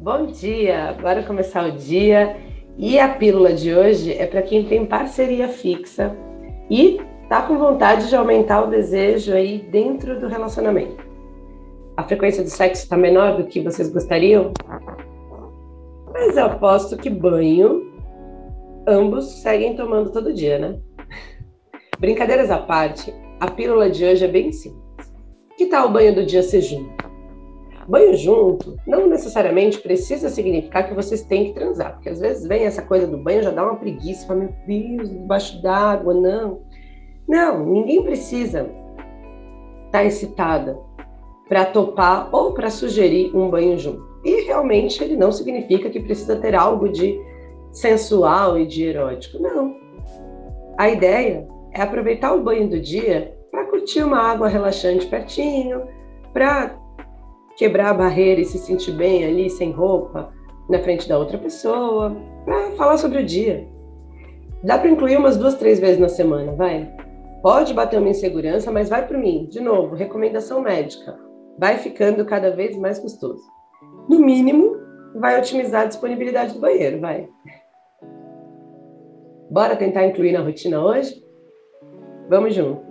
Bom dia! Bora começar o dia. E a pílula de hoje é para quem tem parceria fixa e tá com vontade de aumentar o desejo aí dentro do relacionamento. A frequência do sexo está menor do que vocês gostariam? Mas eu aposto que banho ambos seguem tomando todo dia, né? Brincadeiras à parte, a pílula de hoje é bem simples. Que tal o banho do dia ser junto? Banho junto não necessariamente precisa significar que vocês têm que transar, porque às vezes vem essa coisa do banho já dá uma preguiça, fala, meu Deus, debaixo d'água, não. Não, ninguém precisa estar tá excitada para topar ou para sugerir um banho junto. E realmente ele não significa que precisa ter algo de sensual e de erótico, não. A ideia é aproveitar o banho do dia para curtir uma água relaxante pertinho, para quebrar a barreira e se sentir bem ali, sem roupa, na frente da outra pessoa, para falar sobre o dia. Dá para incluir umas duas, três vezes na semana, vai? Pode bater uma insegurança, mas vai por mim. De novo, recomendação médica. Vai ficando cada vez mais custoso. No mínimo, vai otimizar a disponibilidade do banheiro, vai. Bora tentar incluir na rotina hoje? Vamos junto.